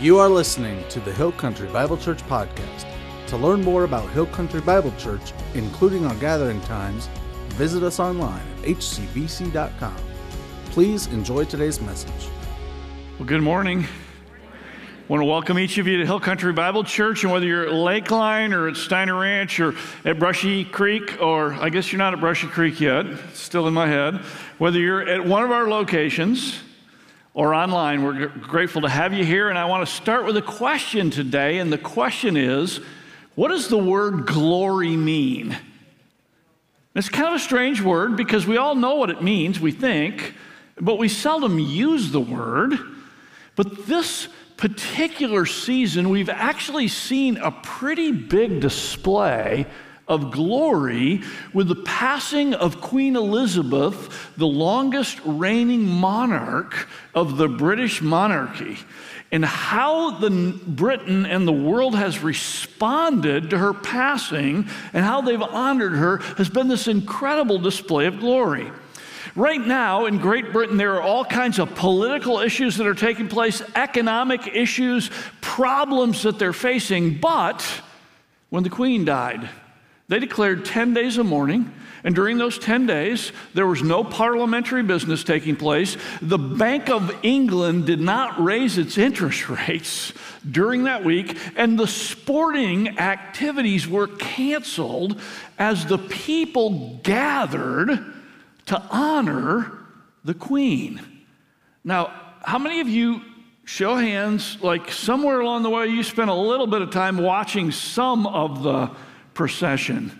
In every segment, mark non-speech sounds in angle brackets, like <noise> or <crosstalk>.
You are listening to the Hill Country Bible Church podcast. To learn more about Hill Country Bible Church, including our gathering times, visit us online at hcbc.com. Please enjoy today's message. Well, good morning. I want to welcome each of you to Hill Country Bible Church, and whether you're at Lakeline or at Steiner Ranch or at Brushy Creek, or I guess you're not at Brushy Creek yet, still in my head, whether you're at one of our locations or online, we're grateful to have you here. And I want to start with a question today, and the question is what does the word glory mean? It's kind of a strange word because we all know what it means, we think, but we seldom use the word. But this particular season, we've actually seen a pretty big display of glory with the passing of Queen Elizabeth, the longest reigning monarch of the British monarchy, and how the Britain and the world has responded to her passing and how they've honored her has been this incredible display of glory. Right now in Great Britain, there are all kinds of political issues that are taking place, economic issues, problems that they're facing. But when the Queen died, they declared 10 days of mourning. And during those 10 days, there was no parliamentary business taking place. The Bank of England did not raise its interest <laughs> rates during that week, and the sporting activities were canceled as the people gathered to honor the queen. Now, how many of you show hands like somewhere along the way you spent a little bit of time watching some of the procession?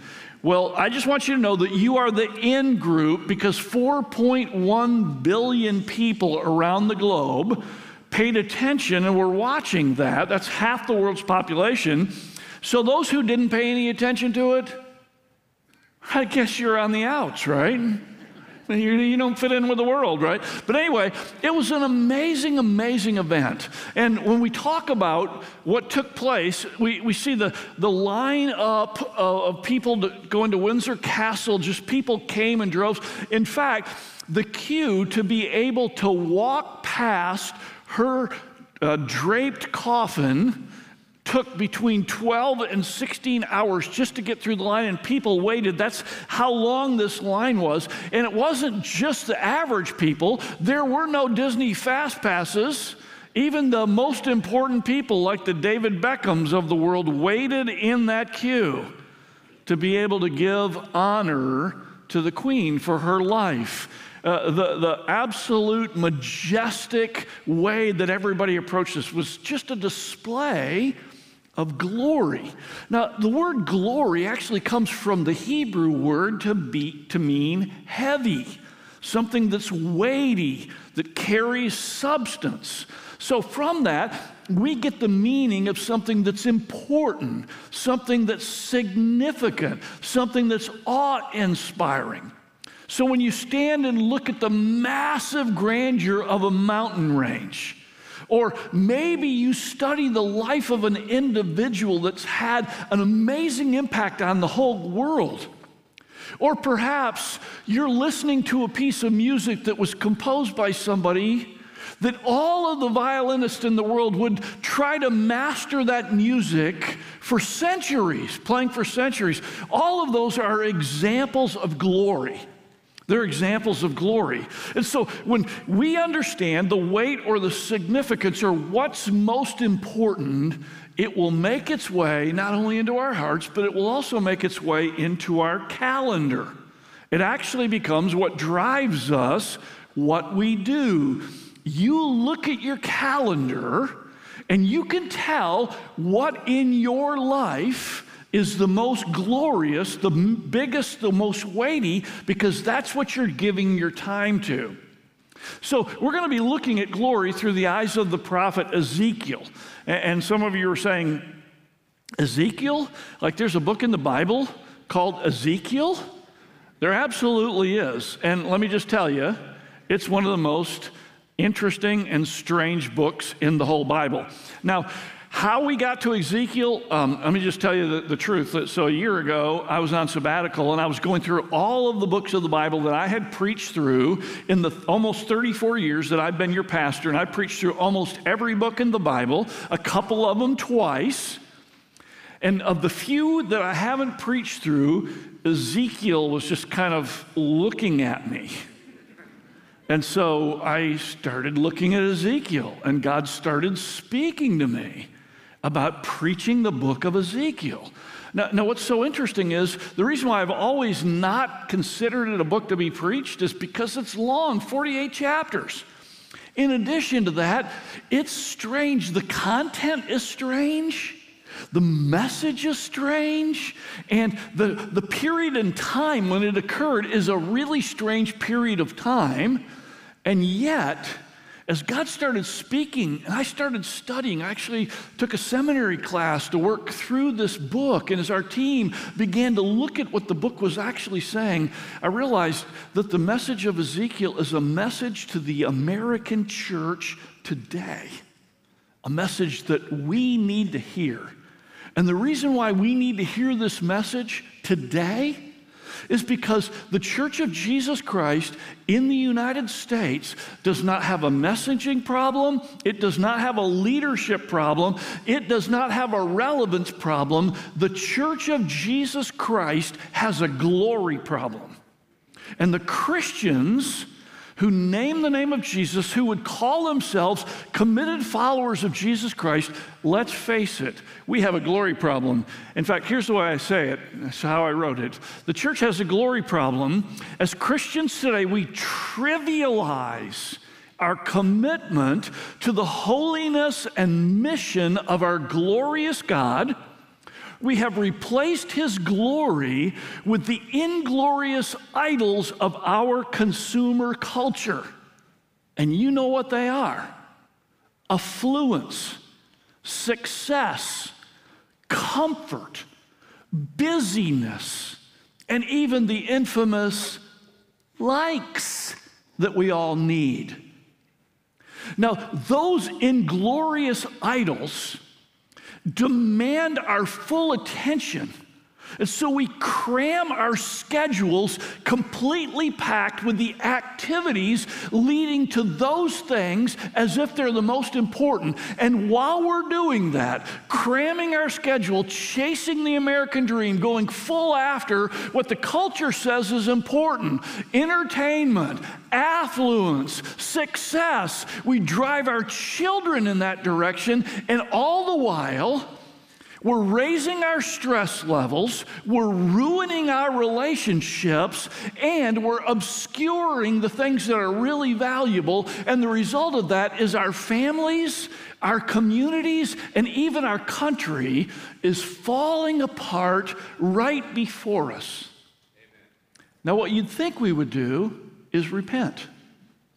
Well, I just want you to know that you are the in group because 4.1 billion people around the globe paid attention and were watching that. That's half the world's population. So, those who didn't pay any attention to it, I guess you're on the outs, right? <laughs> You, don't fit in with the world, right? But anyway, it was an amazing, amazing event. And when we talk about what took place, we, we see the, the line up of, of people going to Windsor Castle, just people came in droves. In fact, the queue to be able to walk past her uh, draped coffin took between 12 and 16 hours just to get through the line, and people waited. That's how long this line was. And it wasn't just the average people, there were no Disney fast passes. Even the most important people, like the David Beckhams of the world, waited in that queue to be able to give honor to the Queen for her life. Uh, the, the absolute majestic way that everybody approached this was just a display of glory. Now, the word glory actually comes from the Hebrew word to be to mean heavy, something that's weighty, that carries substance. So from that, we get the meaning of something that's important, something that's significant, something that's awe-inspiring. So when you stand and look at the massive grandeur of a mountain range, or maybe you study the life of an individual that's had an amazing impact on the whole world. Or perhaps you're listening to a piece of music that was composed by somebody that all of the violinists in the world would try to master that music for centuries, playing for centuries. All of those are examples of glory. They're examples of glory. And so when we understand the weight or the significance or what's most important, it will make its way not only into our hearts, but it will also make its way into our calendar. It actually becomes what drives us what we do. You look at your calendar and you can tell what in your life is the most glorious, the biggest, the most weighty, because that's what you're giving your time to. So, we're going to be looking at glory through the eyes of the prophet Ezekiel. And some of you are saying, Ezekiel? Like there's a book in the Bible called Ezekiel? There absolutely is. And let me just tell you, it's one of the most interesting and strange books in the whole Bible. Now, how we got to Ezekiel, um, let me just tell you the, the, truth. So, a year ago, I was on sabbatical and I was going through all of the books of the Bible that I had preached through in the almost 34 years that I've been your pastor. And I preached through almost every book in the Bible, a couple of them twice. And of the few that I haven't preached through, Ezekiel was just kind of looking at me. And so I started looking at Ezekiel, and God started speaking to me about preaching the book of Ezekiel. Now, now, what's so interesting is the reason why I've always not considered it a book to be preached is because it's long 48 chapters. In addition to that, it's strange. The content is strange. The message is strange, and the, the period in time when it occurred is a really strange period of time. And yet, as God started speaking and I started studying, I actually took a seminary class to work through this book. And as our team began to look at what the book was actually saying, I realized that the message of Ezekiel is a message to the American church today, a message that we need to hear. And the reason why we need to hear this message today is because the Church of Jesus Christ in the United States does not have a messaging problem, it does not have a leadership problem, it does not have a relevance problem. The Church of Jesus Christ has a glory problem. And the Christians who name the name of Jesus, who would call themselves committed followers of Jesus Christ, let's face it, we have a glory problem. In fact, here's the way I say it. That's how I wrote it. The church has a glory problem. As Christians today, we trivialize our commitment to the holiness and mission of our glorious God we have replaced his glory with the inglorious idols of our consumer culture. And you know what they are affluence, success, comfort, busyness, and even the infamous likes that we all need. Now, those inglorious idols demand our full attention. And so we cram our schedules completely packed with the activities leading to those things as if they're the most important. And while we're doing that, cramming our schedule, chasing the American dream, going full after what the culture says is important entertainment, affluence, success. We drive our children in that direction, and all the while, we're raising our stress levels, we're ruining our relationships, and we're obscuring the things that are really valuable. And the result of that is our families, our communities, and even our country is falling apart right before us. Amen. Now, what you'd think we would do is repent.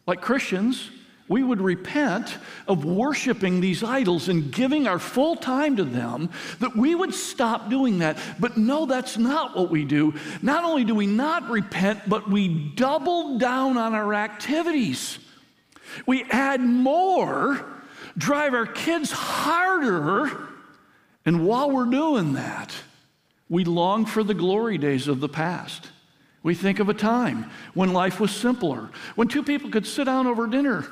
Like Christians, we would repent of worshiping these idols and giving our full time to them, that we would stop doing that. But no, that's not what we do. Not only do we not repent, but we double down on our activities. We add more, drive our kids harder, and while we're doing that, we long for the glory days of the past. We think of a time when life was simpler, when two people could sit down over dinner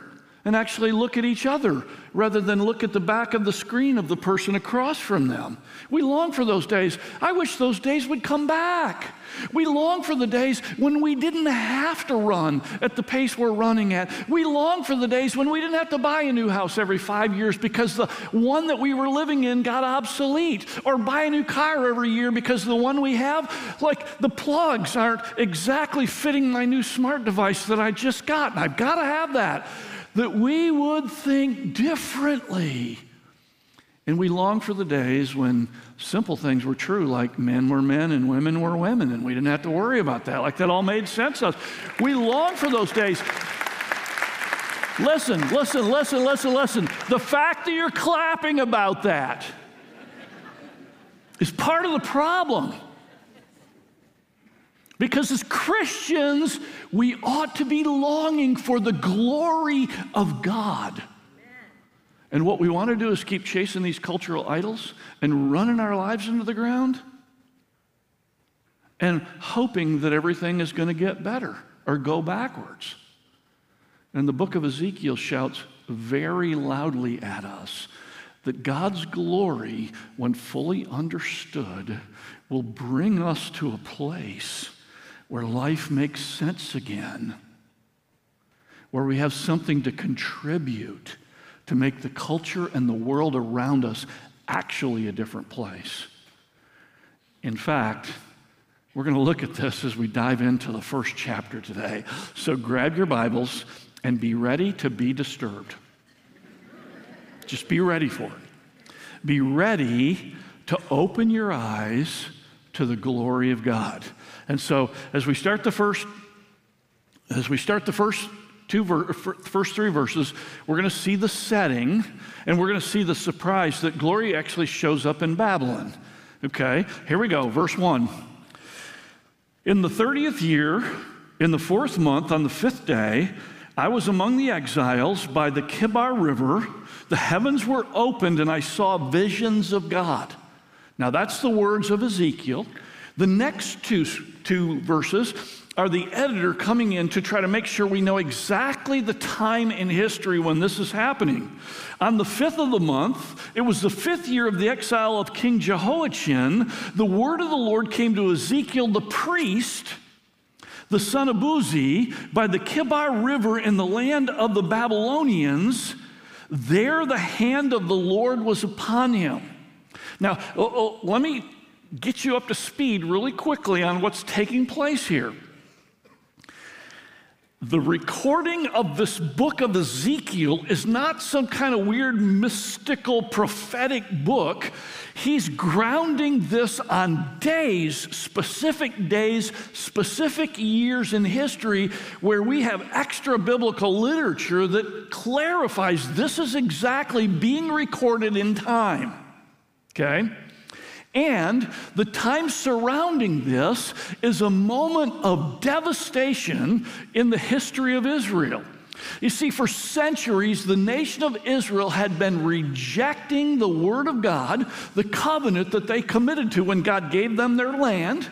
and actually look at each other rather than look at the back of the screen of the person across from them. We long for those days. I wish those days would come back. We long for the days when we didn't have to run at the pace we're running at. We long for the days when we didn't have to buy a new house every five years because the one that we were living in got obsolete, or buy a new car every year because the one we have, like the plugs aren't exactly fitting my new smart device that I just got. And I've got to have that that we would think differently. And we long for the days when simple things were true, like men were men and women were women, and we didn't have to worry about that. Like that all made sense to us. We long for those days. Listen, listen, listen, listen, listen. The fact that you're clapping about that is part of the problem. Because as Christians, we ought to be longing for the glory of God. And what we want to do is keep chasing these cultural idols and running our lives into the ground and hoping that everything is going to get better or go backwards. And the book of Ezekiel shouts very loudly at us that God's glory, when fully understood, will bring us to a place where life makes sense again, where we have something to contribute to make the culture and the world around us actually a different place. In fact, we're going to look at this as we dive into the first chapter today. So grab your Bibles and be ready to be disturbed. Just be ready for it. Be ready to open your eyes to the glory of God. And so as we start the first as we start the first two ver- uh, first three verses, we're going to see the setting and we're going to see the surprise that glory actually shows up in Babylon. Okay? Here we go. Verse 1. In the 30th year, in the fourth month, on the fifth day, I was among the exiles by the Kebar River. The heavens were opened, and I saw visions of God. Now, that's the words of Ezekiel. The next two, two verses are the editor coming in to try to make sure we know exactly the time in history when this is happening. On the fifth of the month, it was the fifth year of the exile of King Jehoiachin, the word of the Lord came to Ezekiel the priest, the son of Buzi, by the Kebar River in the land of the Babylonians. There the hand of the Lord was upon him. Now, oh, oh, let me get you up to speed really quickly on what's taking place here the recording of this book of Ezekiel is not some kind of weird mystical prophetic book. He's grounding this on days, specific days, specific years in history where we have extra biblical literature that clarifies this is exactly being recorded in time. Okay? And the time surrounding this is a moment of devastation in the history of Israel. You see, for centuries, the nation of Israel had been rejecting the Word of God, the covenant that they committed to when God gave them their land.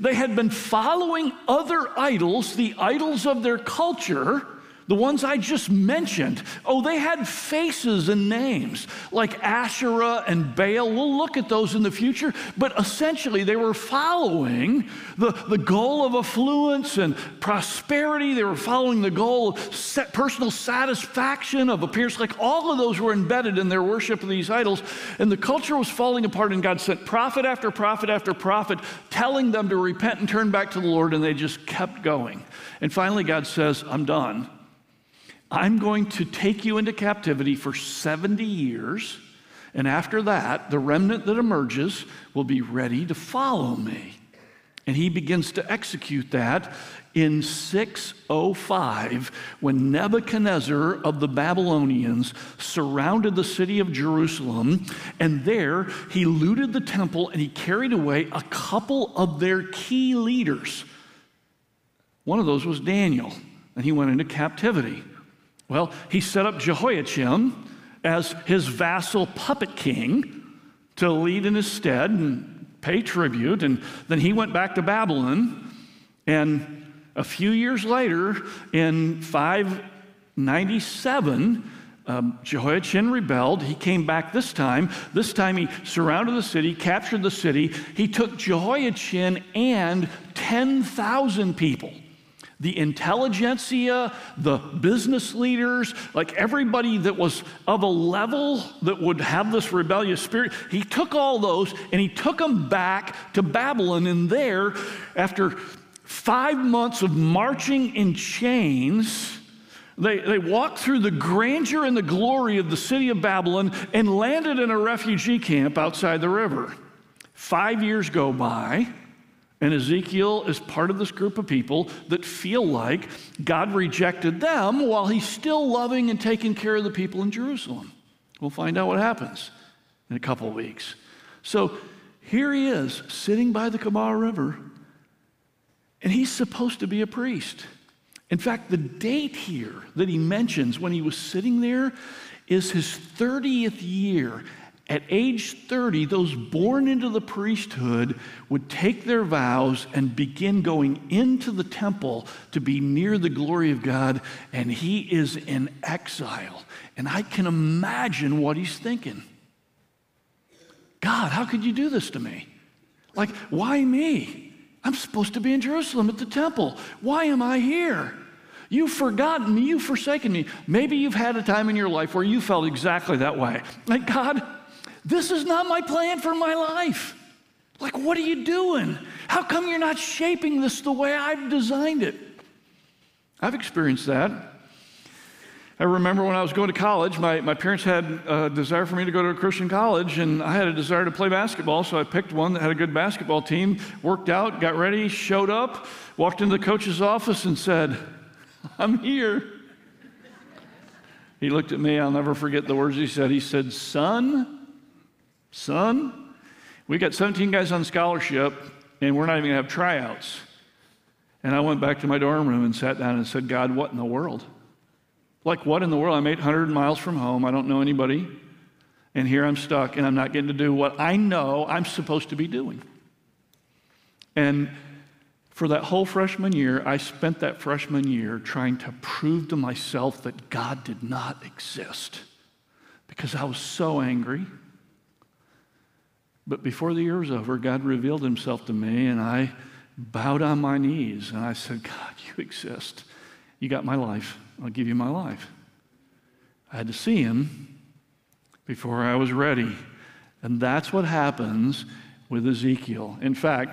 They had been following other idols, the idols of their culture the ones I just mentioned, oh, they had faces and names like Asherah and Baal. We'll look at those in the future, but essentially they were following the, the goal of affluence and prosperity. They were following the goal of personal satisfaction, of appearance. Like all of those were embedded in their worship of these idols. And the culture was falling apart, and God sent prophet after prophet after prophet telling them to repent and turn back to the Lord, and they just kept going. And finally, God says, I'm done. I'm going to take you into captivity for 70 years, and after that, the remnant that emerges will be ready to follow me. And he begins to execute that in 605 when Nebuchadnezzar of the Babylonians surrounded the city of Jerusalem. And there he looted the temple and he carried away a couple of their key leaders. One of those was Daniel, and he went into captivity. Well, he set up Jehoiachin as his vassal puppet king to lead in his stead and pay tribute. And then he went back to Babylon. And a few years later, in 597, um, Jehoiachin rebelled. He came back this time. This time he surrounded the city, captured the city. He took Jehoiachin and 10,000 people the intelligentsia, the business leaders, like everybody that was of a level that would have this rebellious spirit, he took all those and he took them back to Babylon. And there, after five months of marching in chains, they, they walked through the grandeur and the glory of the city of Babylon and landed in a refugee camp outside the river. Five years go by. And Ezekiel is part of this group of people that feel like God rejected them while he's still loving and taking care of the people in Jerusalem. We'll find out what happens in a couple of weeks. So here he is sitting by the Kebar River, and he's supposed to be a priest. In fact, the date here that he mentions when he was sitting there is his 30th year. At age 30, those born into the priesthood would take their vows and begin going into the temple to be near the glory of God, and he is in exile. And I can imagine what he's thinking God, how could you do this to me? Like, why me? I'm supposed to be in Jerusalem at the temple. Why am I here? You've forgotten me, you've forsaken me. Maybe you've had a time in your life where you felt exactly that way. Like, God, this is not my plan for my life. Like, what are you doing? How come you're not shaping this the way I've designed it? I've experienced that. I remember when I was going to college, my, my parents had a desire for me to go to a Christian college, and I had a desire to play basketball, so I picked one that had a good basketball team, worked out, got ready, showed up, walked into the coach's office, and said, I'm here. He looked at me, I'll never forget the words he said. He said, Son, son, we got 17 guys on scholarship, and we're not even gonna have tryouts. And I went back to my dorm room and sat down and said, God, what in the world? Like, what in the world? I'm 800 miles from home. I don't know anybody. And here I'm stuck, and I'm not getting to do what I know I'm supposed to be doing. And for that whole freshman year, I spent that freshman year trying to prove to myself that God did not exist because I was so angry. But before the year was over, God revealed himself to me, and I bowed on my knees and I said, God, you exist. You got my life. I'll give you my life. I had to see him before I was ready. And that's what happens with Ezekiel. In fact,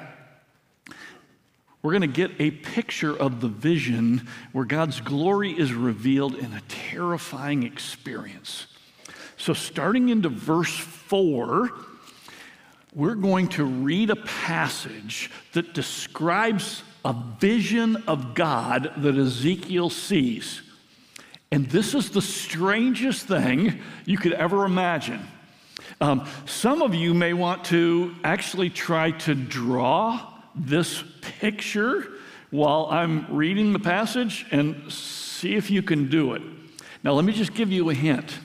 we're going to get a picture of the vision where God's glory is revealed in a terrifying experience. So, starting into verse 4, we're going to read a passage that describes a vision of God that Ezekiel sees. And this is the strangest thing you could ever imagine. Um, some of you may want to actually try to draw this picture while I'm reading the passage and see if you can do it. Now, let me just give you a hint.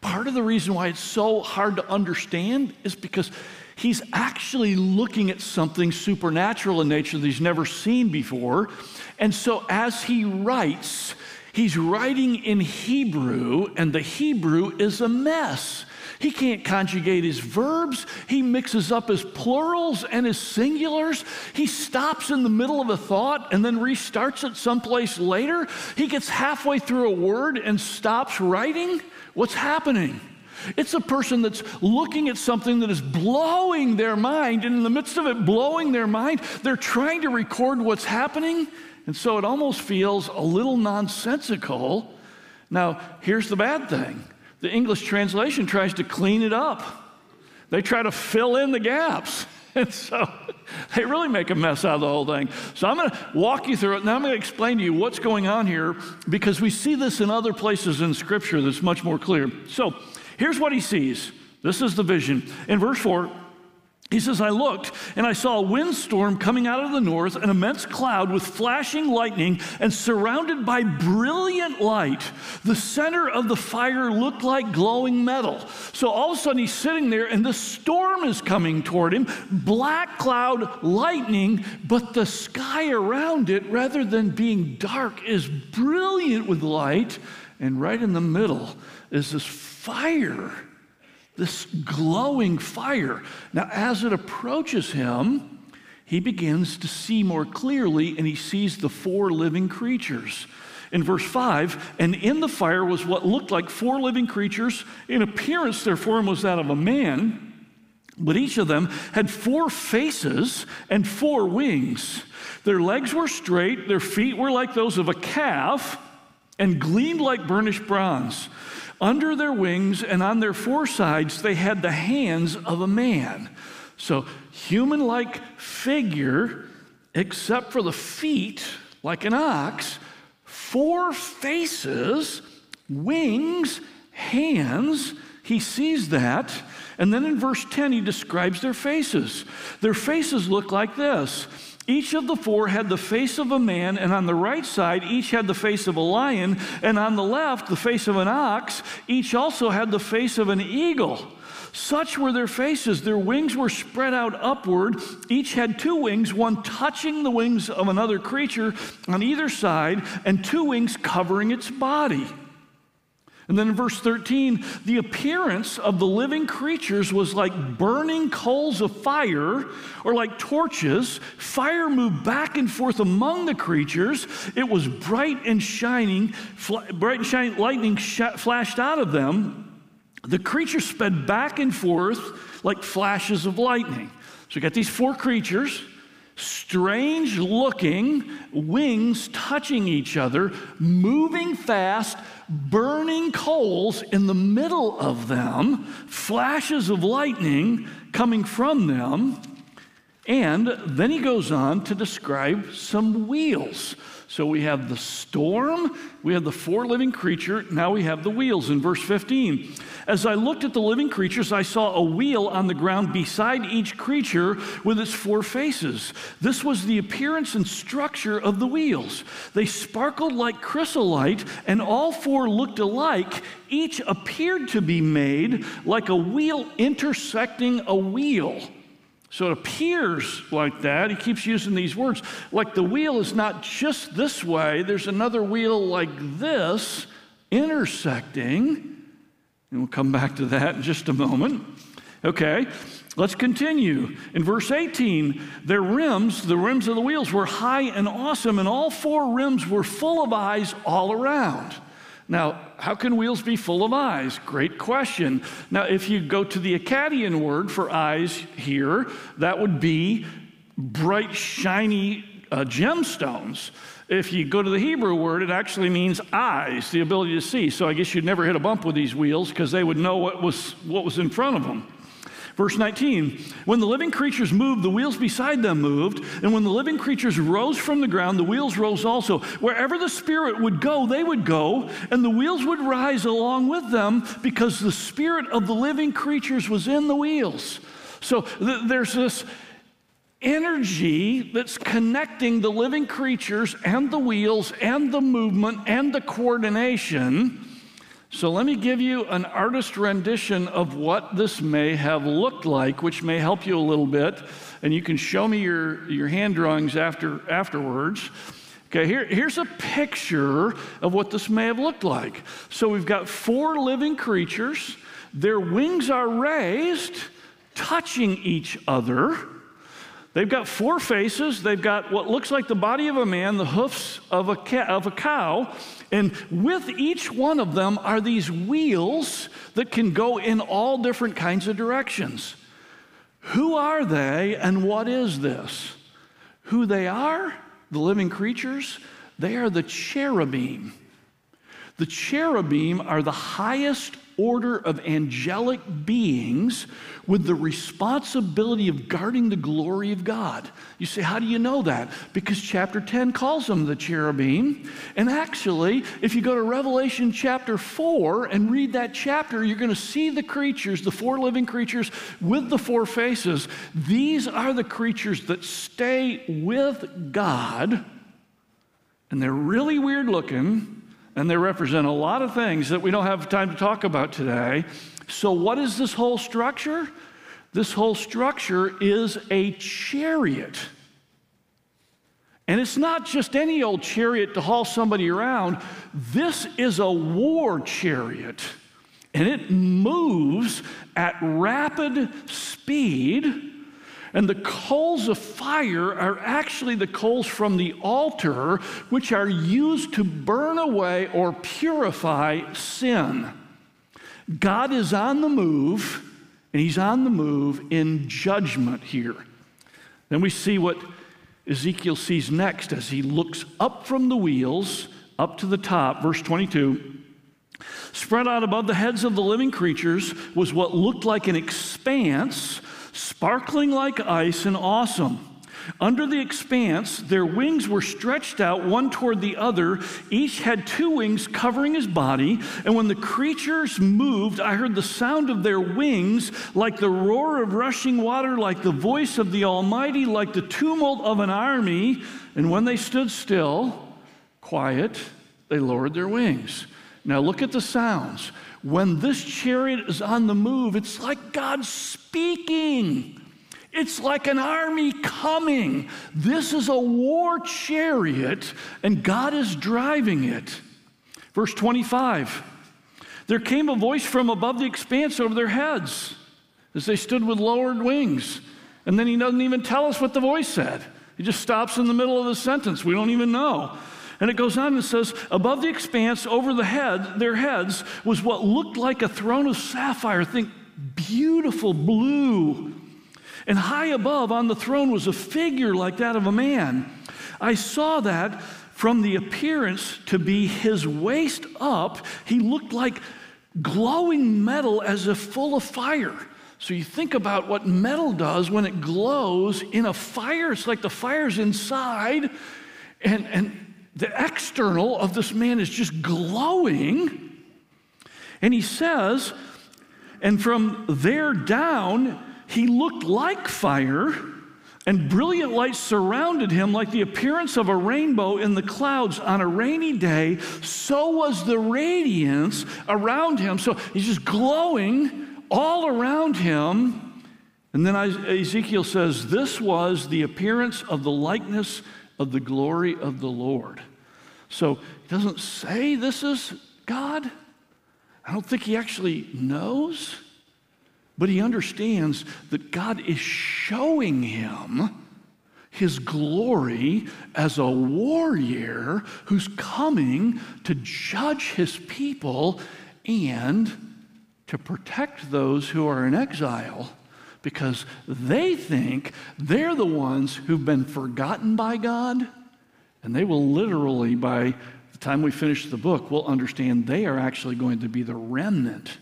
Part of the reason why it's so hard to understand is because he's actually looking at something supernatural in nature that he's never seen before. And so, as he writes, He's writing in Hebrew, and the Hebrew is a mess. He can't conjugate his verbs. He mixes up his plurals and his singulars. He stops in the middle of a thought and then restarts it someplace later. He gets halfway through a word and stops writing. What's happening? It's a person that's looking at something that is blowing their mind, and in the midst of it blowing their mind, they're trying to record what's happening and so it almost feels a little nonsensical. Now, here's the bad thing the English translation tries to clean it up, they try to fill in the gaps. <laughs> And so they really make a mess out of the whole thing. So I'm going to walk you through it. Now I'm going to explain to you what's going on here because we see this in other places in Scripture that's much more clear. So here's what he sees. This is the vision. In verse 4, he says, I looked and I saw a windstorm coming out of the north, an immense cloud with flashing lightning and surrounded by brilliant light. The center of the fire looked like glowing metal. So all of a sudden he's sitting there and the storm is coming toward him black cloud, lightning, but the sky around it, rather than being dark, is brilliant with light. And right in the middle is this fire this glowing fire. Now, as it approaches him, he begins to see more clearly and he sees the four living creatures. In verse 5, and in the fire was what looked like four living creatures. In appearance, their form was that of a man, but each of them had four faces and four wings. Their legs were straight, their feet were like those of a calf, and gleamed like burnished bronze. Under their wings and on their four sides, they had the hands of a man. So, human like figure, except for the feet, like an ox, four faces, wings, hands. He sees that. And then in verse 10, he describes their faces. Their faces look like this Each of the four had the face of a man, and on the right side, each had the face of a lion, and on the left, the face of an ox. Each also had the face of an eagle. Such were their faces. Their wings were spread out upward. Each had two wings, one touching the wings of another creature on either side, and two wings covering its body. And then in verse 13, the appearance of the living creatures was like burning coals of fire or like torches. Fire moved back and forth among the creatures. It was bright and shining, bright and shining, lightning flashed out of them. The creatures sped back and forth like flashes of lightning. So you got these four creatures, strange looking, wings touching each other, moving fast, burning coals in the middle of them, flashes of lightning coming from them. And then he goes on to describe some wheels. So we have the storm, we have the four living creature, now we have the wheels in verse 15. As I looked at the living creatures, I saw a wheel on the ground beside each creature with its four faces. This was the appearance and structure of the wheels. They sparkled like chrysolite, and all four looked alike. Each appeared to be made like a wheel intersecting a wheel. So it appears like that. He keeps using these words. Like the wheel is not just this way, there's another wheel like this intersecting. And we'll come back to that in just a moment. Okay, let's continue. In verse 18, their rims, the rims of the wheels, were high and awesome, and all four rims were full of eyes all around. Now, how can wheels be full of eyes? Great question. Now, if you go to the Akkadian word for eyes here, that would be bright, shiny uh, gemstones. If you go to the Hebrew word, it actually means eyes, the ability to see. So I guess you'd never hit a bump with these wheels because they would know what was, what was in front of them. Verse 19, when the living creatures moved, the wheels beside them moved. And when the living creatures rose from the ground, the wheels rose also. Wherever the Spirit would go, they would go, and the wheels would rise along with them because the Spirit of the living creatures was in the wheels. So th- there's this energy that's connecting the living creatures and the wheels and the movement and the coordination so let me give you an artist rendition of what this may have looked like, which may help you a little bit. And you can show me your, your hand drawings after, afterwards. Okay, here, here's a picture of what this may have looked like. So we've got four living creatures. Their wings are raised, touching each other. They've got four faces. They've got what looks like the body of a man, the hoofs of a, ca- of a cow, and with each one of them are these wheels that can go in all different kinds of directions. Who are they and what is this? Who they are, the living creatures, they are the cherubim. The cherubim are the highest order of angelic beings with the responsibility of guarding the glory of God. You say, how do you know that? Because chapter 10 calls them the cherubim. And actually, if you go to Revelation chapter 4 and read that chapter, you're going to see the creatures, the four living creatures with the four faces. These are the creatures that stay with God, and they're really weird looking and they represent a lot of things that we don't have time to talk about today. So, what is this whole structure? This whole structure is a chariot. And it's not just any old chariot to haul somebody around. This is a war chariot. And it moves at rapid speed and the coals of fire are actually the coals from the altar, which are used to burn away or purify sin. God is on the move, and He's on the move in judgment here. Then we see what Ezekiel sees next as he looks up from the wheels up to the top, verse 22. Spread out above the heads of the living creatures was what looked like an expanse sparkling like ice and awesome. Under the expanse, their wings were stretched out one toward the other. Each had two wings covering his body. And when the creatures moved, I heard the sound of their wings like the roar of rushing water, like the voice of the Almighty, like the tumult of an army. And when they stood still, quiet, they lowered their wings. Now look at the sounds. When this chariot is on the move, it's like God speaking. It's like an army coming. This is a war chariot, and God is driving it. Verse 25 There came a voice from above the expanse over their heads as they stood with lowered wings. And then he doesn't even tell us what the voice said. He just stops in the middle of the sentence. We don't even know. And it goes on and says, above the expanse, over the head, their heads, was what looked like a throne of sapphire. Think beautiful blue and high above on the throne was a figure like that of a man. I saw that from the appearance to be his waist up, he looked like glowing metal as if full of fire. So you think about what metal does when it glows in a fire. It's like the fire's inside, and, and the external of this man is just glowing. And he says, and from there down, he looked like fire, and brilliant light surrounded him like the appearance of a rainbow in the clouds on a rainy day. So was the radiance around him. So he's just glowing all around him. And then Ezekiel says, This was the appearance of the likeness of the glory of the Lord. So he doesn't say this is God. I don't think he actually knows. But he understands that God is showing him his glory as a warrior who's coming to judge his people and to protect those who are in exile because they think they're the ones who've been forgotten by God. And they will literally, by the time we finish the book, will understand they are actually going to be the remnant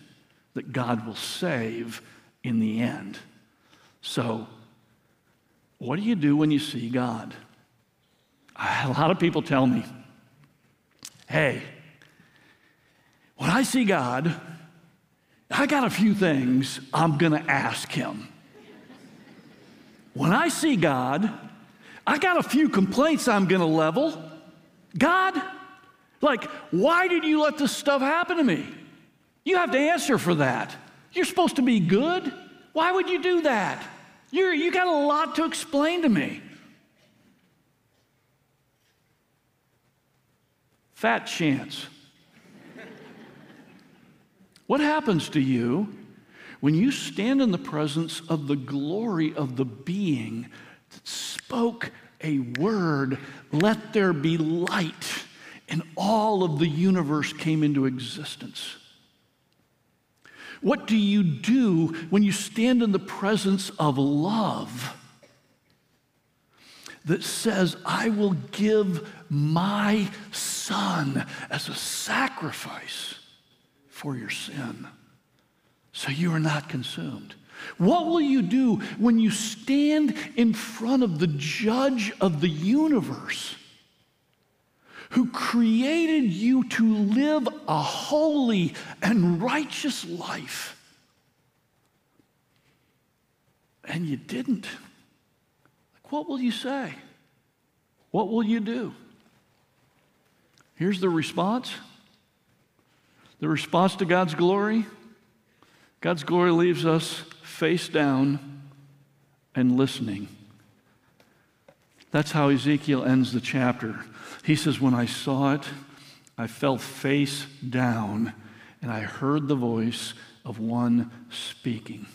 that God will save in the end. So, what do you do when you see God? A lot of people tell me, hey, when I see God, I got a few things I'm going to ask Him. When I see God, I got a few complaints I'm going to level. God, like, why did you let this stuff happen to me? You have to answer for that. You're supposed to be good. Why would you do that? You're, you got a lot to explain to me. Fat chance. What happens to you when you stand in the presence of the glory of the being that spoke a word, let there be light, and all of the universe came into existence? What do you do when you stand in the presence of love that says, I will give my son as a sacrifice for your sin so you are not consumed? What will you do when you stand in front of the judge of the universe? who created you to live a holy and righteous life. And you didn't. Like, what will you say? What will you do? Here's the response the response to God's glory God's glory leaves us face down and listening. That's how Ezekiel ends the chapter. He says, When I saw it, I fell face down and I heard the voice of one speaking.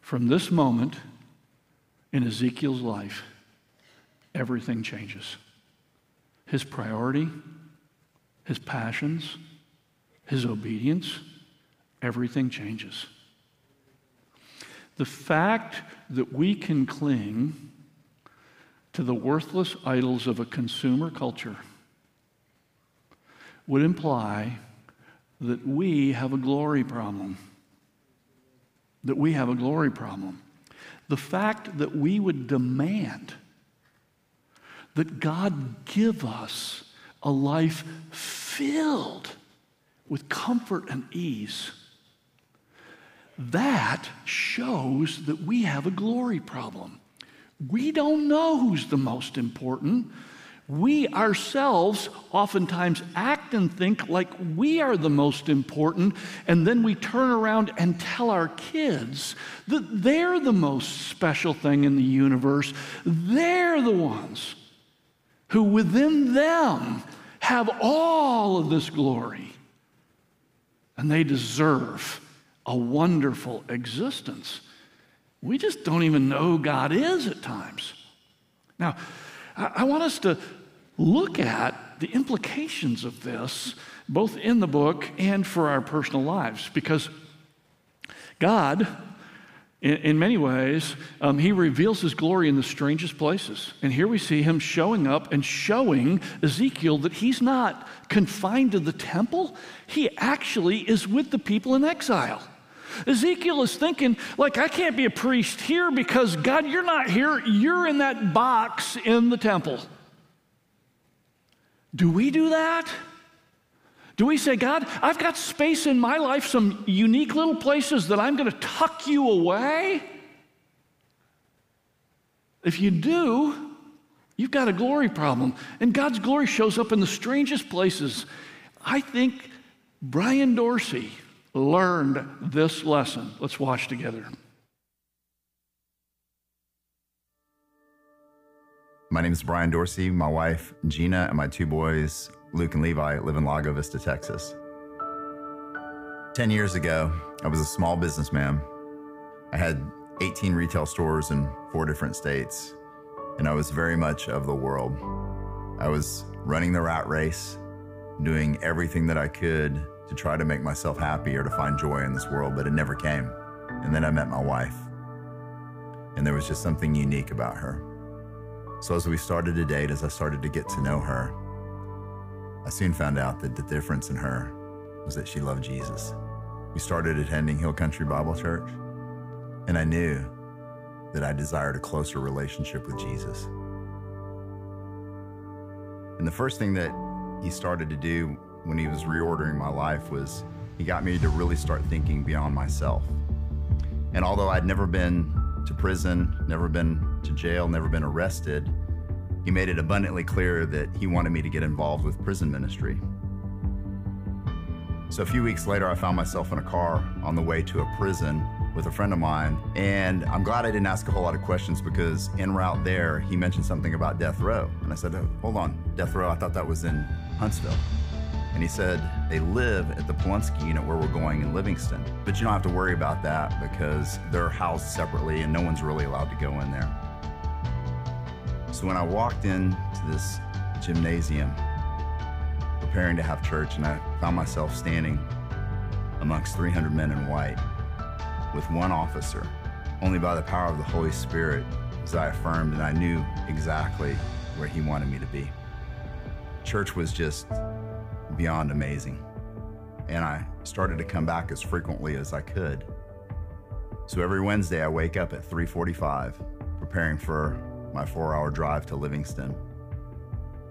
From this moment in Ezekiel's life, everything changes. His priority, his passions, his obedience, everything changes. The fact that we can cling to the worthless idols of a consumer culture would imply that we have a glory problem. That we have a glory problem. the fact that we would demand that God give us a life filled with comfort and ease, that shows that we have a glory problem. We don't know who's the most important. We ourselves oftentimes act and think like we are the most important, and then we turn around and tell our kids that they're the most special thing in the universe. They're the ones who within them have all of this glory, and they deserve a wonderful existence. We just don't even know who God is at times. Now, I want us to look at the implications of this, both in the book and for our personal lives, because God, in, in many ways, um, He reveals His glory in the strangest places. And here we see Him showing up and showing Ezekiel that He's not confined to the temple, He actually is with the people in exile. Ezekiel is thinking, like, I can't be a priest here because, God, you're not here. You're in that box in the temple. Do we do that? Do we say, God, I've got space in my life, some unique little places that I'm going to tuck you away? If you do, you've got a glory problem. And God's glory shows up in the strangest places. I think Brian Dorsey learned this lesson. Let's watch together. My name is Brian Dorsey. My wife, Gina, and my two boys, Luke and Levi, live in Lago Vista, Texas. 10 years ago, I was a small businessman. I had 18 retail stores in four different states, and I was very much of the world. I was running the rat race, doing everything that I could to try to make myself happy or to find joy in this world, but it never came. And then I met my wife, and there was just something unique about her. So as we started to date, as I started to get to know her, I soon found out that the difference in her was that she loved Jesus. We started attending Hill Country Bible Church, and I knew that I desired a closer relationship with Jesus. And the first thing that he started to do when he was reordering my life was he got me to really start thinking beyond myself. And although I'd never been to prison, never been to jail, never been arrested, he made it abundantly clear that he wanted me to get involved with prison ministry. So a few weeks later, I found myself in a car on the way to a prison with a friend of mine. And I'm glad I didn't ask a whole lot of questions because en route there, he mentioned something about death row. And I said, oh, hold on, death row, I thought that was in Huntsville. And he said, they live at the Polunsky unit where we're going in Livingston. But you don't have to worry about that because they're housed separately and no one's really allowed to go in there. So when I walked into this gymnasium, preparing to have church, and I found myself standing amongst 300 men in white with one officer, only by the power of the Holy Spirit was I affirmed and I knew exactly where he wanted me to be. Church was just beyond amazing. And I started to come back as frequently as I could. So every Wednesday I wake up at 3:45 preparing for my 4-hour drive to Livingston.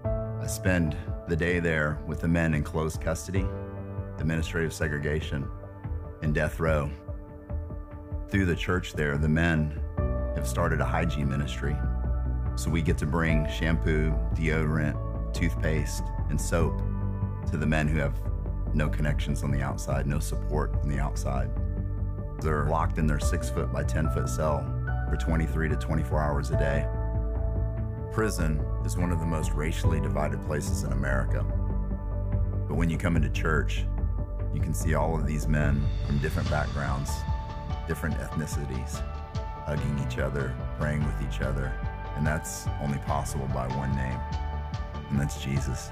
I spend the day there with the men in closed custody, administrative segregation, and death row. Through the church there, the men have started a hygiene ministry. So we get to bring shampoo, deodorant, toothpaste, and soap to the men who have no connections on the outside, no support on the outside. They're locked in their six foot by 10 foot cell for 23 to 24 hours a day. Prison is one of the most racially divided places in America. But when you come into church, you can see all of these men from different backgrounds, different ethnicities, hugging each other, praying with each other. And that's only possible by one name, and that's Jesus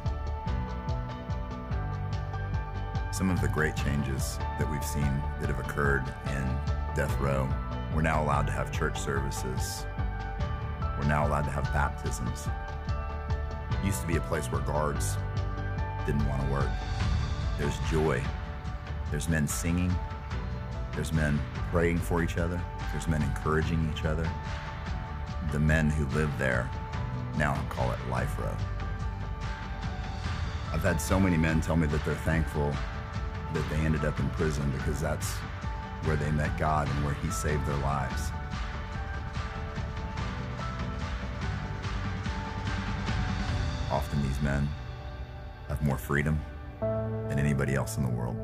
some of the great changes that we've seen that have occurred in death row. We're now allowed to have church services. We're now allowed to have baptisms. It used to be a place where guards didn't want to work. There's joy. There's men singing. There's men praying for each other. There's men encouraging each other. The men who live there now call it Life Row. I've had so many men tell me that they're thankful that they ended up in prison because that's where they met God and where He saved their lives. These men have more freedom than anybody else in the world.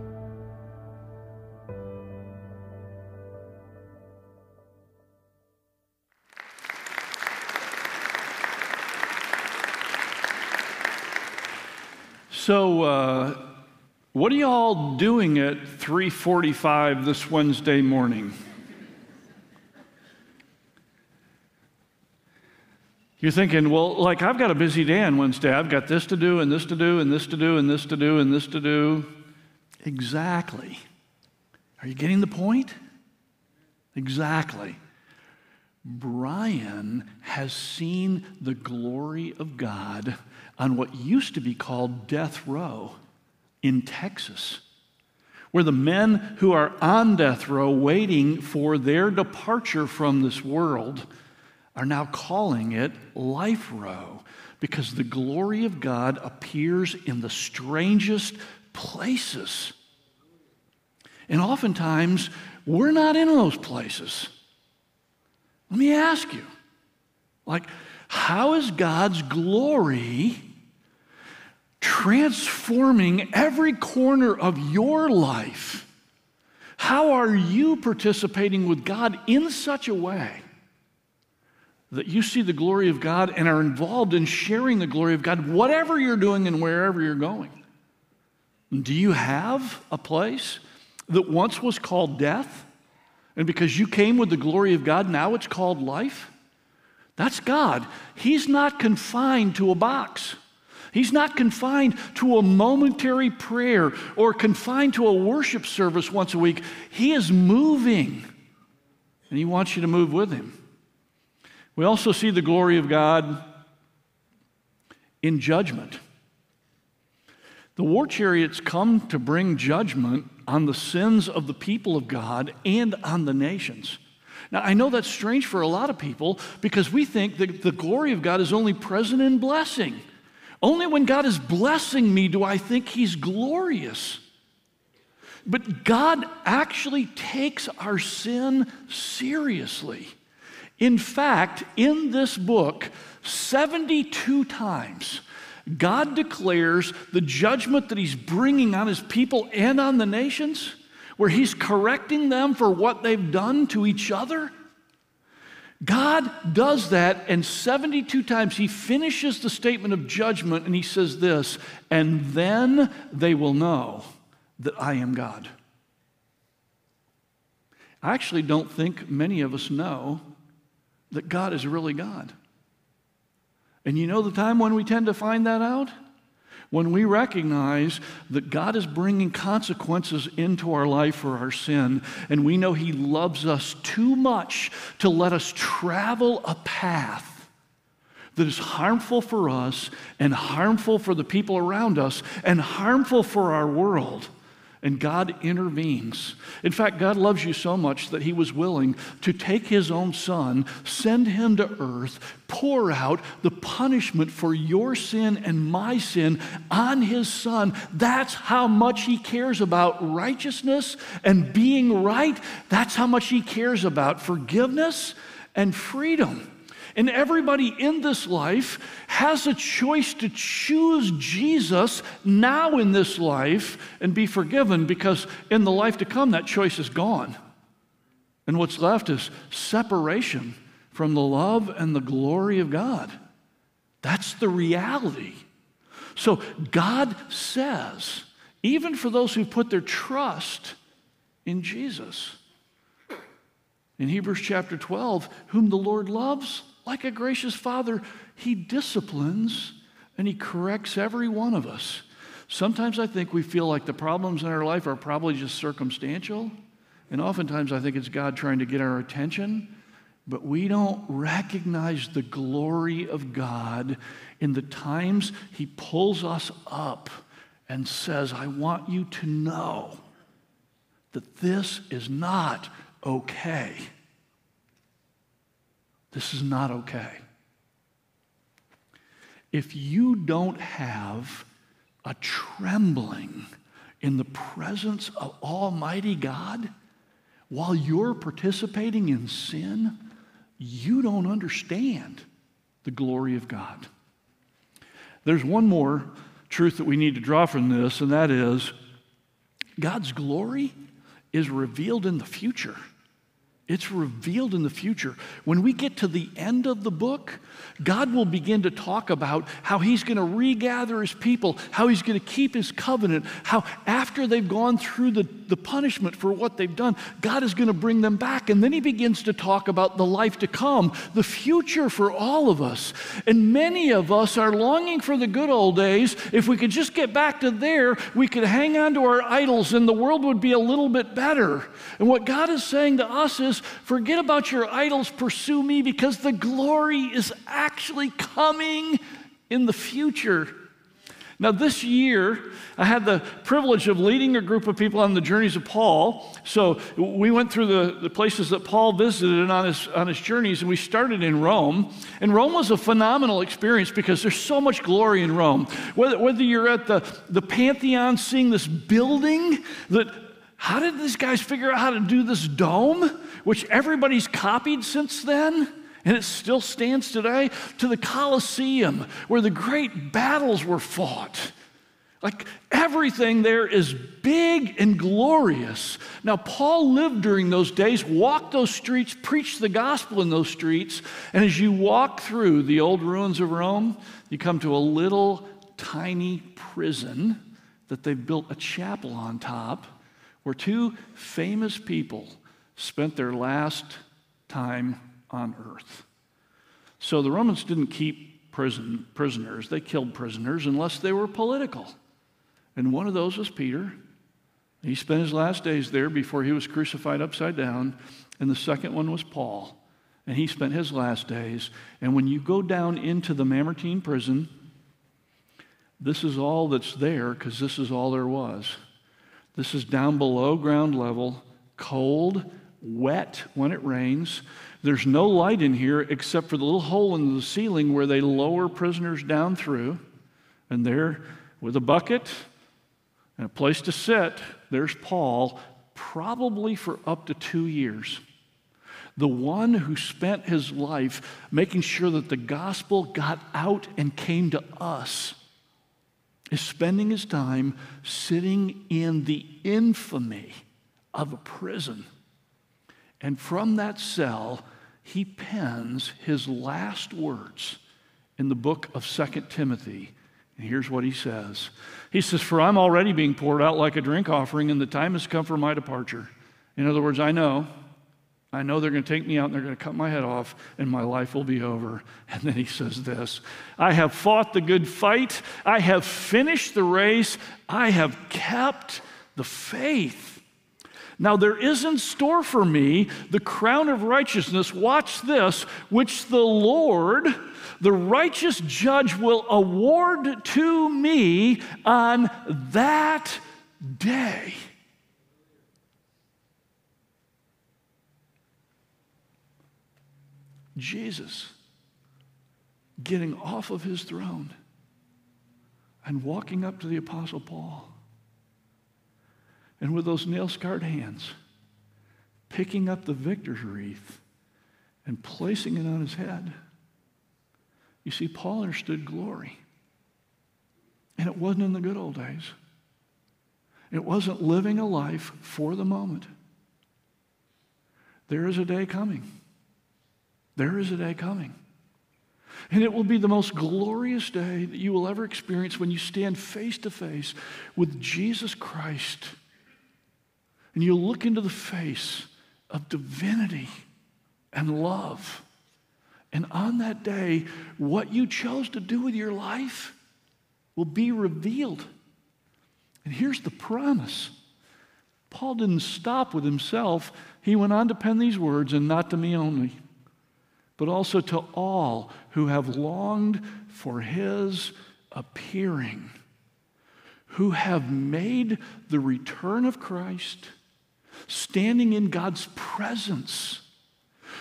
So, uh, what are y'all doing at 3:45 this Wednesday morning? You're thinking, well, like I've got a busy day on Wednesday. I've got this to do, and this to do, and this to do, and this to do, and this to do. Exactly. Are you getting the point? Exactly. Brian has seen the glory of God on what used to be called death row in Texas, where the men who are on death row waiting for their departure from this world are now calling it life row because the glory of God appears in the strangest places. And oftentimes, we're not in those places. Let me ask you, like, how is God's glory transforming every corner of your life. How are you participating with God in such a way that you see the glory of God and are involved in sharing the glory of God, whatever you're doing and wherever you're going? Do you have a place that once was called death? And because you came with the glory of God, now it's called life? That's God. He's not confined to a box. He's not confined to a momentary prayer or confined to a worship service once a week. He is moving, and He wants you to move with Him. We also see the glory of God in judgment. The war chariots come to bring judgment on the sins of the people of God and on the nations. Now, I know that's strange for a lot of people because we think that the glory of God is only present in blessing. Only when God is blessing me do I think He's glorious. But God actually takes our sin seriously. In fact, in this book, 72 times, God declares the judgment that He's bringing on His people and on the nations, where He's correcting them for what they've done to each other. God does that, and 72 times he finishes the statement of judgment and he says this, and then they will know that I am God. I actually don't think many of us know that God is really God. And you know the time when we tend to find that out? when we recognize that God is bringing consequences into our life for our sin, and we know He loves us too much to let us travel a path that is harmful for us and harmful for the people around us and harmful for our world and God intervenes. In fact, God loves you so much that He was willing to take His own Son, send Him to earth, pour out the punishment for your sin and my sin on His Son. That's how much He cares about righteousness and being right. That's how much He cares about forgiveness and freedom. And everybody in this life has a choice to choose Jesus now in this life and be forgiven because in the life to come, that choice is gone. And what's left is separation from the love and the glory of God. That's the reality. So God says, even for those who put their trust in Jesus, in Hebrews chapter 12, whom the Lord loves, like a gracious father, he disciplines and he corrects every one of us. Sometimes I think we feel like the problems in our life are probably just circumstantial. And oftentimes I think it's God trying to get our attention. But we don't recognize the glory of God in the times He pulls us up and says, I want you to know that this is not okay. This is not okay. If you don't have a trembling in the presence of Almighty God while you're participating in sin, you don't understand the glory of God. There's one more truth that we need to draw from this, and that is God's glory is revealed in the future. It's revealed in the future. When we get to the end of the book, God will begin to talk about how He's going to regather His people, how He's going to keep His covenant, how after they've gone through the, the punishment for what they've done, God is going to bring them back. And then He begins to talk about the life to come, the future for all of us. And many of us are longing for the good old days. If we could just get back to there, we could hang on to our idols and the world would be a little bit better. And what God is saying to us is, Forget about your idols, pursue me because the glory is actually coming in the future. Now, this year, I had the privilege of leading a group of people on the journeys of Paul. So we went through the, the places that Paul visited on his, on his journeys, and we started in Rome. And Rome was a phenomenal experience because there's so much glory in Rome. Whether, whether you're at the, the Pantheon seeing this building that how did these guys figure out how to do this dome, which everybody's copied since then? And it still stands today, to the Colosseum, where the great battles were fought. Like everything there is big and glorious. Now, Paul lived during those days, walked those streets, preached the gospel in those streets. And as you walk through the old ruins of Rome, you come to a little tiny prison that they've built a chapel on top where two famous people spent their last time on earth. So the Romans didn't keep prison, prisoners, they killed prisoners unless they were political. And one of those was Peter. He spent his last days there before he was crucified upside down. And the second one was Paul. And he spent his last days. And when you go down into the Mamertine prison, this is all that's there because this is all there was. This is down below ground level, cold, wet when it rains. There's no light in here except for the little hole in the ceiling where they lower prisoners down through. And there, with a bucket and a place to sit, there's Paul, probably for up to two years. The one who spent his life making sure that the gospel got out and came to us is spending his time sitting in the infamy of a prison. And from that cell, he pens his last words in the book of Second Timothy. And here's what he says He says, For I'm already being poured out like a drink offering, and the time has come for my departure. In other words, I know I know they're going to take me out and they're going to cut my head off and my life will be over. <laughs> And then he says this I have fought the good fight. I have finished the race. I have kept the faith. Now there is in store for me the crown of righteousness. Watch this, which the Lord, the righteous judge, will award to me on that day. Jesus getting off of his throne and walking up to the Apostle Paul. And with those nail scarred hands, picking up the victor's wreath and placing it on his head. You see, Paul understood glory. And it wasn't in the good old days. It wasn't living a life for the moment. There is a day coming there is a day coming. And it will be the most glorious day that you will ever experience when you stand face to face with Jesus Christ. And you look into the face of divinity and love. And on that day, what you chose to do with your life will be revealed. And here's the promise Paul didn't stop with himself, he went on to pen these words, and not to me only but also to all who have longed for his appearing, who have made the return of Christ, standing in God's presence,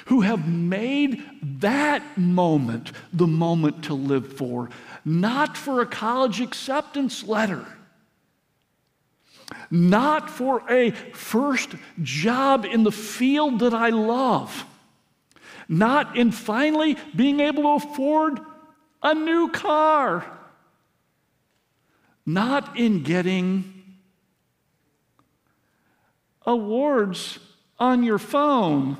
who have made that moment the moment to live for, not for a college acceptance letter, not for a first job in the field that I love, not in finally being able to afford a new car, not in getting awards on your phone.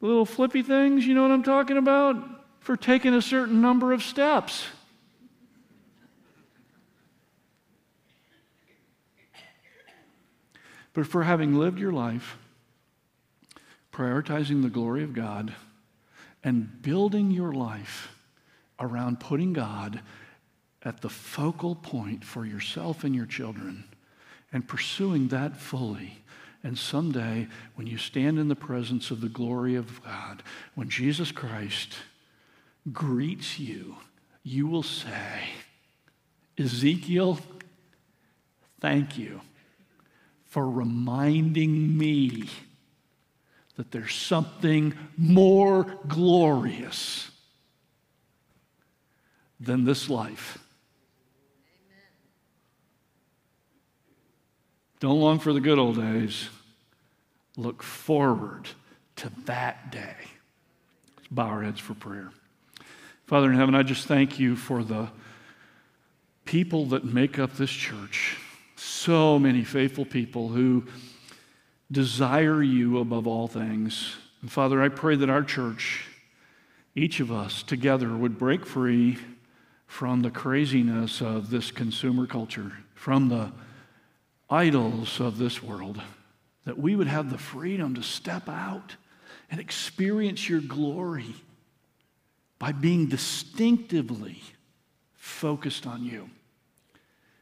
Little flippy things, you know what I'm talking about? For taking a certain number of steps. But for having lived your life, prioritizing the glory of God, and building your life around putting God at the focal point for yourself and your children and pursuing that fully. And someday, when you stand in the presence of the glory of God, when Jesus Christ greets you, you will say, Ezekiel, thank you for reminding me that there's something more glorious than this life. Don't long for the good old days. Look forward to that day. Let's bow our heads for prayer. Father in heaven, I just thank you for the people that make up this church. So many faithful people who desire you above all things. And Father, I pray that our church, each of us together, would break free from the craziness of this consumer culture, from the idols of this world, that we would have the freedom to step out and experience your glory by being distinctively focused on you.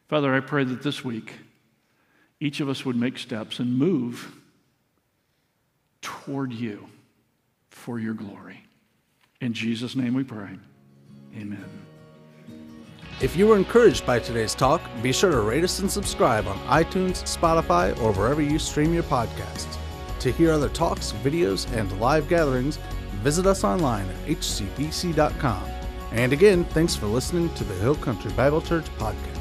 Father, I pray that this week each of us would make steps and move toward you for your glory. In Jesus' name we pray. Amen. If you were encouraged by today's talk, be sure to rate us and subscribe on iTunes, Spotify, or wherever you stream your podcasts. To hear other talks, videos, and live gatherings, visit us online at hcbc.com. And again, thanks for listening to the Hill Country Bible Church podcast.